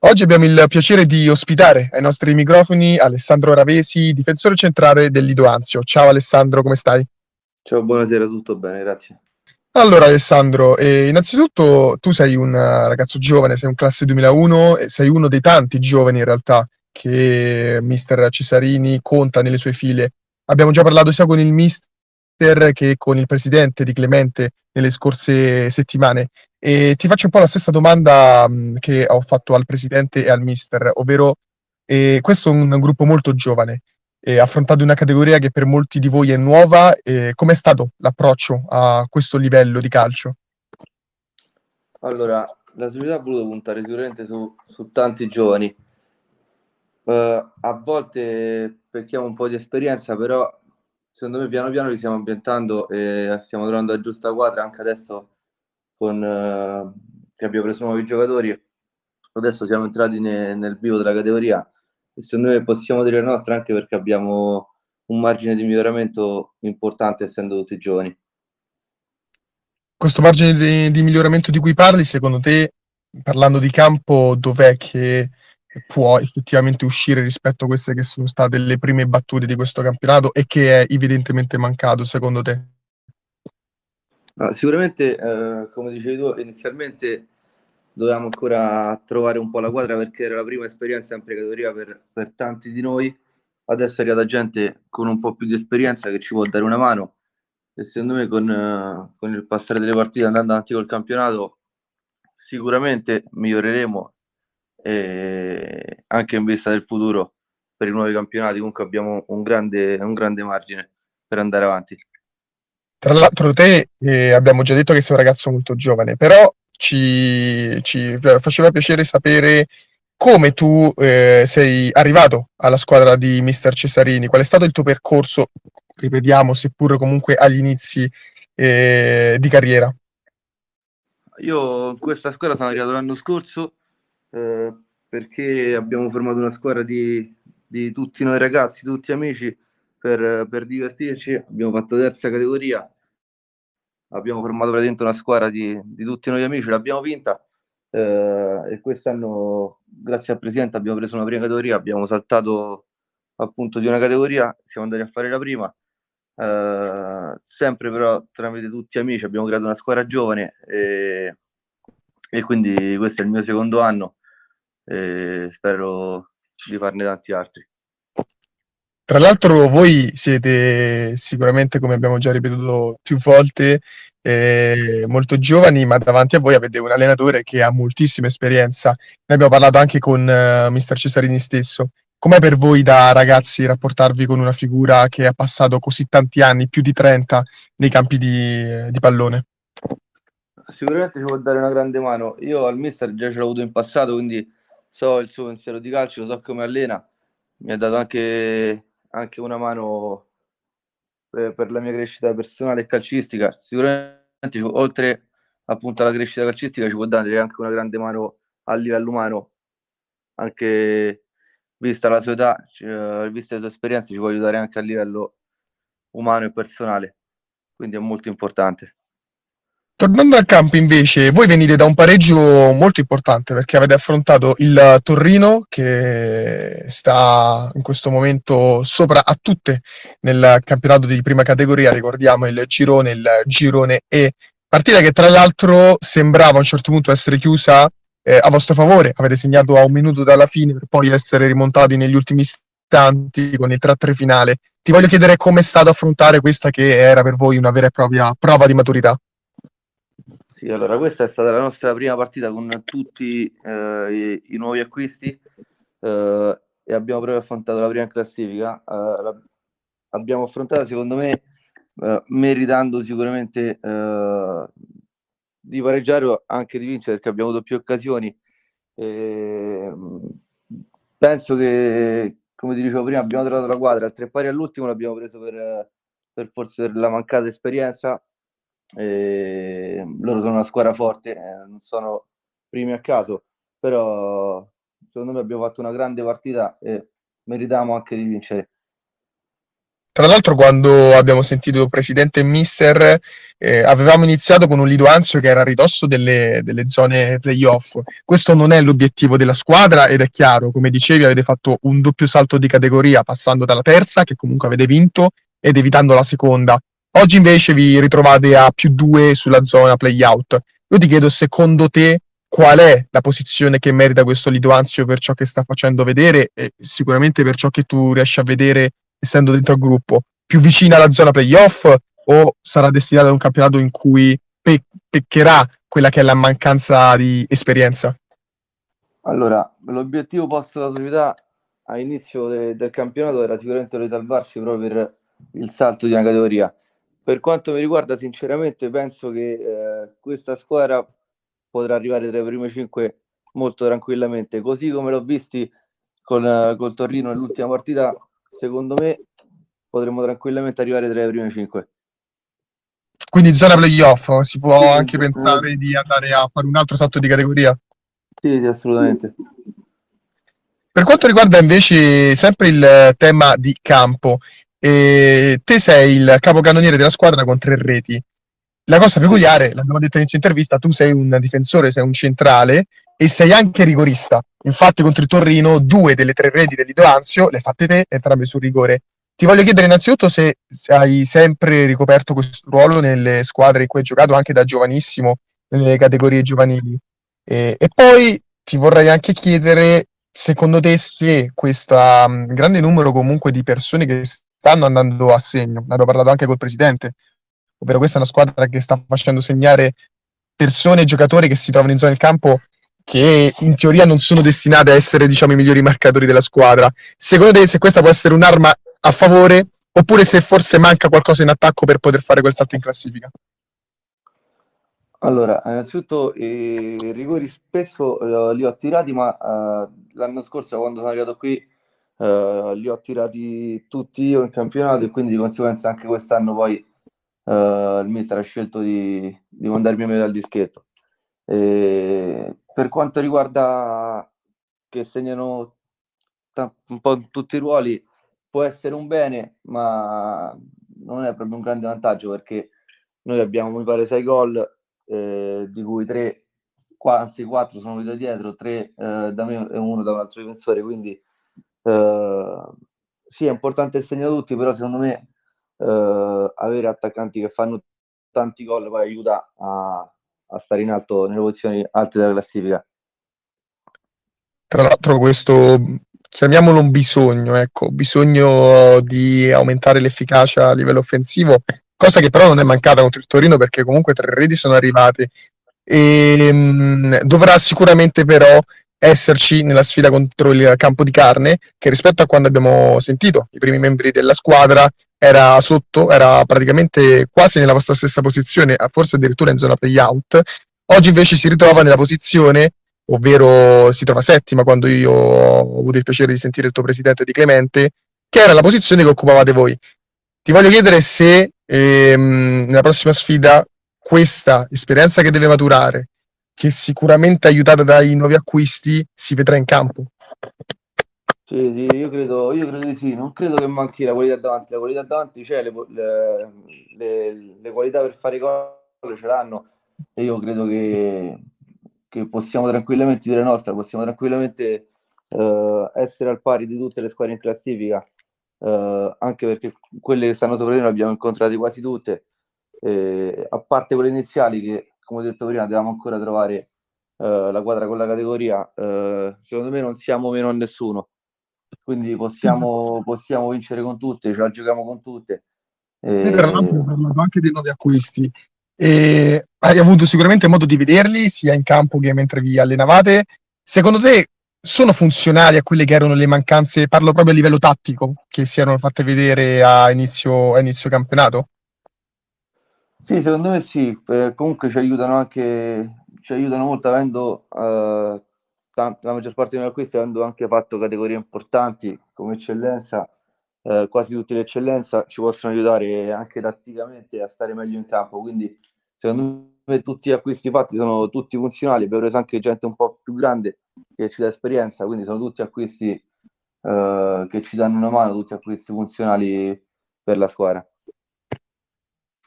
Oggi abbiamo il piacere di ospitare ai nostri microfoni Alessandro Ravesi, difensore centrale del Lido Anzio. Ciao Alessandro, come stai? Ciao, buonasera, tutto bene, grazie. Allora Alessandro, eh, innanzitutto tu sei un uh, ragazzo giovane, sei un classe 2001 e sei uno dei tanti giovani in realtà che mister Cesarini conta nelle sue file. Abbiamo già parlato sia con il mister che con il presidente di Clemente nelle scorse settimane e ti faccio un po' la stessa domanda mh, che ho fatto al presidente e al mister, ovvero eh, questo è un gruppo molto giovane e affrontate una categoria che per molti di voi è nuova. E com'è stato l'approccio a questo livello di calcio? Allora, la società ha voluto puntare sicuramente su, su tanti giovani. Uh, a volte pecchiamo un po' di esperienza, però secondo me piano piano li stiamo ambientando e stiamo trovando la giusta quadra anche adesso con, uh, che abbiamo preso nuovi giocatori. Adesso siamo entrati ne, nel vivo della categoria secondo me possiamo dire la nostra anche perché abbiamo un margine di miglioramento importante essendo tutti giovani. Questo margine di, di miglioramento di cui parli, secondo te, parlando di campo, dov'è che può effettivamente uscire rispetto a queste che sono state le prime battute di questo campionato e che è evidentemente mancato secondo te? No, sicuramente, eh, come dicevi tu, inizialmente dovevamo ancora trovare un po' la quadra perché era la prima esperienza in precategoria per, per tanti di noi. Adesso è arrivata gente con un po' più di esperienza che ci può dare una mano e secondo me con, uh, con il passare delle partite andando avanti col campionato sicuramente miglioreremo e anche in vista del futuro per i nuovi campionati comunque abbiamo un grande, un grande margine per andare avanti. Tra l'altro te eh, abbiamo già detto che sei un ragazzo molto giovane, però ci, ci faceva piacere sapere come tu eh, sei arrivato alla squadra di Mister Cesarini, qual è stato il tuo percorso, ripetiamo, seppur comunque agli inizi eh, di carriera. Io in questa squadra sono arrivato l'anno scorso eh, perché abbiamo formato una squadra di, di, tutti noi ragazzi, tutti amici, per, per divertirci. Abbiamo fatto terza categoria. Abbiamo formato praticamente una squadra di, di tutti noi amici, l'abbiamo vinta. Eh, e quest'anno grazie al presidente abbiamo preso una prima categoria, abbiamo saltato appunto di una categoria, siamo andati a fare la prima, eh, sempre però tramite tutti amici abbiamo creato una squadra giovane e, e quindi questo è il mio secondo anno e spero di farne tanti altri. Tra l'altro voi siete sicuramente, come abbiamo già ripetuto più volte, eh, molto giovani, ma davanti a voi avete un allenatore che ha moltissima esperienza. Ne abbiamo parlato anche con uh, Mister Cesarini stesso. Com'è per voi da ragazzi rapportarvi con una figura che ha passato così tanti anni, più di 30, nei campi di, di pallone? Sicuramente ci può dare una grande mano. Io al mister già ce l'ho avuto in passato, quindi so il suo pensiero di calcio, so come allena. Mi ha dato anche anche una mano per, per la mia crescita personale e calcistica. Sicuramente oltre appunto alla crescita calcistica ci può dare anche una grande mano a livello umano, anche vista la sua età, uh, vista le sue esperienze, ci può aiutare anche a livello umano e personale. Quindi è molto importante. Tornando al campo invece, voi venite da un pareggio molto importante perché avete affrontato il Torino che sta in questo momento sopra a tutte nel campionato di prima categoria, ricordiamo il girone, il girone E, partita che tra l'altro sembrava a un certo punto essere chiusa eh, a vostro favore, avete segnato a un minuto dalla fine per poi essere rimontati negli ultimi istanti con il 3-3 finale. Ti voglio chiedere come è stato affrontare questa che era per voi una vera e propria prova di maturità. Sì, allora questa è stata la nostra prima partita con tutti eh, i, i, nuovi acquisti eh, e abbiamo proprio affrontato la prima classifica. Eh, la, abbiamo affrontato secondo me eh, meritando sicuramente eh, di pareggiare o anche di vincere perché abbiamo avuto più occasioni. penso che, come ti dicevo prima, abbiamo trovato la quadra, a tre pari all'ultimo l'abbiamo preso per, per forse per la mancata esperienza e loro sono una squadra forte, eh, non sono primi a caso, però secondo me abbiamo fatto una grande partita e meritiamo anche di vincere. Tra l'altro, quando abbiamo sentito presidente e mister, eh, avevamo iniziato con un Lido Anzio che era a ridosso delle, delle, zone playoff. Questo non è l'obiettivo della squadra ed è chiaro, come dicevi, avete fatto un doppio salto di categoria passando dalla terza, che comunque avete vinto, ed evitando la seconda. Oggi invece vi ritrovate a più due sulla zona playout. Io ti chiedo, secondo te, qual è la posizione che merita questo Lido Anzio per ciò che sta facendo vedere e sicuramente per ciò che tu riesci a vedere essendo dentro al gruppo, più vicina alla zona playoff o sarà destinata ad un campionato in cui pe- peccherà quella che è la mancanza di esperienza? Allora, l'obiettivo posto dalla società all'inizio de- del campionato era sicuramente risalvarci proprio per il salto di una categoria. Per quanto mi riguarda, sinceramente, penso che eh, questa squadra potrà arrivare tra i primi cinque molto tranquillamente. Così come l'ho visti con, uh, col Torino nell'ultima partita, secondo me potremmo tranquillamente arrivare tra i primi 5. Quindi zona playoff, si può sì, anche sì, pensare sì. di andare a fare un altro salto di categoria? Sì, assolutamente. Per quanto riguarda invece sempre il tema di campo, eh, te sei il capocannoniere della squadra con tre reti. La cosa peculiare, l'abbiamo detto all'inizio intervista, tu sei un difensore, sei un centrale e sei anche rigorista. Infatti contro il Torrino due delle tre reti dell'Idolanzio le fatte te, entrambe sul rigore. Ti voglio chiedere innanzitutto se hai sempre ricoperto questo ruolo nelle squadre in cui hai giocato anche da giovanissimo, nelle categorie giovanili. E, e poi ti vorrei anche chiedere, secondo te, se questo grande numero comunque di persone che stanno andando a segno, ne abbiamo parlato anche col presidente, ovvero questa è una squadra che sta facendo segnare persone e giocatori che si trovano in zona del campo che in teoria non sono destinate a essere diciamo i migliori marcatori della squadra. Secondo te se questa può essere un'arma a favore oppure se forse manca qualcosa in attacco per poter fare quel salto in classifica? Allora, innanzitutto i rigori spesso uh, li ho tirati, ma uh, l'anno scorso quando sono arrivato qui uh, li ho tirati tutti io in campionato e quindi di conseguenza anche quest'anno poi il mister ha scelto di, di mandarmi meglio al dischetto. E per quanto riguarda che segnano t- un po' tutti i ruoli, può essere un bene, ma non è proprio un grande vantaggio perché noi abbiamo, mi pare, sei gol, eh, di cui tre, qua, anzi quattro sono venuti dietro, tre eh, da me e uno da un altro difensore, quindi eh, sì, è importante il segno tutti, però secondo me eh, avere attaccanti che fanno tanti gol poi aiuta a, a stare in alto nelle posizioni alte della classifica. Tra l'altro questo chiamiamolo un bisogno, ecco, bisogno di aumentare l'efficacia a livello offensivo, cosa che però non è mancata contro il Torino perché comunque tre reti sono arrivate e mh, dovrà sicuramente però esserci nella sfida contro il campo di carne che rispetto a quando abbiamo sentito i primi membri della squadra era sotto, era praticamente quasi nella vostra stessa posizione, forse addirittura in zona playout. Oggi invece si ritrova nella posizione ovvero si trova settima quando io ho avuto il piacere di sentire il tuo presidente di Clemente, che era la posizione che occupavate voi. Ti voglio chiedere se ehm, nella prossima sfida questa esperienza che deve maturare, che sicuramente aiutata dai nuovi acquisti, si vedrà in campo. Sì, sì, io credo, io credo di sì, non credo che manchi la qualità davanti, la qualità davanti c'è, le, le, le, le qualità per fare cose ce l'hanno. E io credo che, che possiamo tranquillamente dire nostra, possiamo tranquillamente uh, essere al pari di tutte le squadre in classifica, uh, anche perché quelle che stanno sopra di noi le abbiamo incontrate quasi tutte, eh, a parte quelle iniziali che, come ho detto prima, dobbiamo ancora trovare uh, la quadra con la categoria, secondo me non siamo meno a nessuno, quindi possiamo, possiamo vincere con tutte, ce la giochiamo con tutte. E... Tra l'altro ho parlato anche dei nuovi acquisti. E hai avuto sicuramente modo di vederli sia in campo che mentre vi allenavate. Secondo te sono funzionali a quelle che erano le mancanze, parlo proprio a livello tattico, che si erano fatte vedere a inizio, a inizio campionato? Sì, secondo me sì, eh, comunque ci aiutano anche, ci aiutano molto avendo eh, tant- la maggior parte miei acquisti avendo anche fatto categorie importanti come eccellenza, eh, quasi tutte le eccellenza ci possono aiutare anche tatticamente a stare meglio in campo, quindi secondo me tutti gli acquisti fatti sono tutti funzionali, abbiamo preso anche gente un po' più grande che ci dà esperienza, quindi sono tutti acquisti eh, che ci danno una mano, tutti acquisti funzionali per la squadra.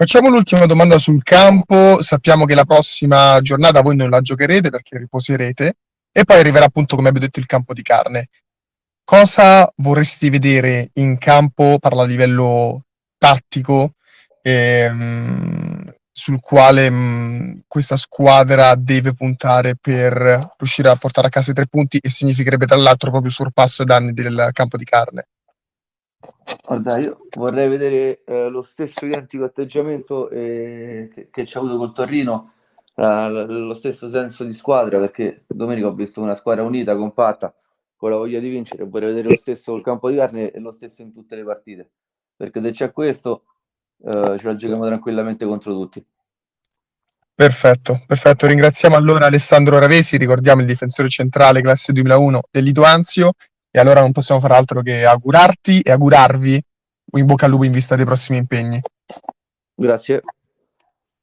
Facciamo l'ultima domanda sul campo. Sappiamo che la prossima giornata voi non la giocherete perché riposerete e poi arriverà appunto, come abbiamo detto, il campo di carne. Cosa vorresti vedere in campo, parla a livello tattico, ehm, sul quale mh, questa squadra deve puntare per riuscire a portare a casa i tre punti e significherebbe tra l'altro proprio sorpasso ai danni del campo di carne? Guarda, io vorrei vedere eh, lo stesso identico atteggiamento eh, che, che ha avuto col Torino, la, lo stesso senso di squadra, perché domenica ho visto una squadra unita, compatta, con la voglia di vincere, vorrei vedere lo stesso col campo di carne e lo stesso in tutte le partite, perché se c'è questo eh, ce la giochiamo tranquillamente contro tutti. Perfetto, perfetto. Ringraziamo allora Alessandro Ravesi, ricordiamo il difensore centrale classe 2001 del Lituanzio e allora non possiamo fare altro che augurarti e augurarvi in bocca al lupo in vista dei prossimi impegni. Grazie.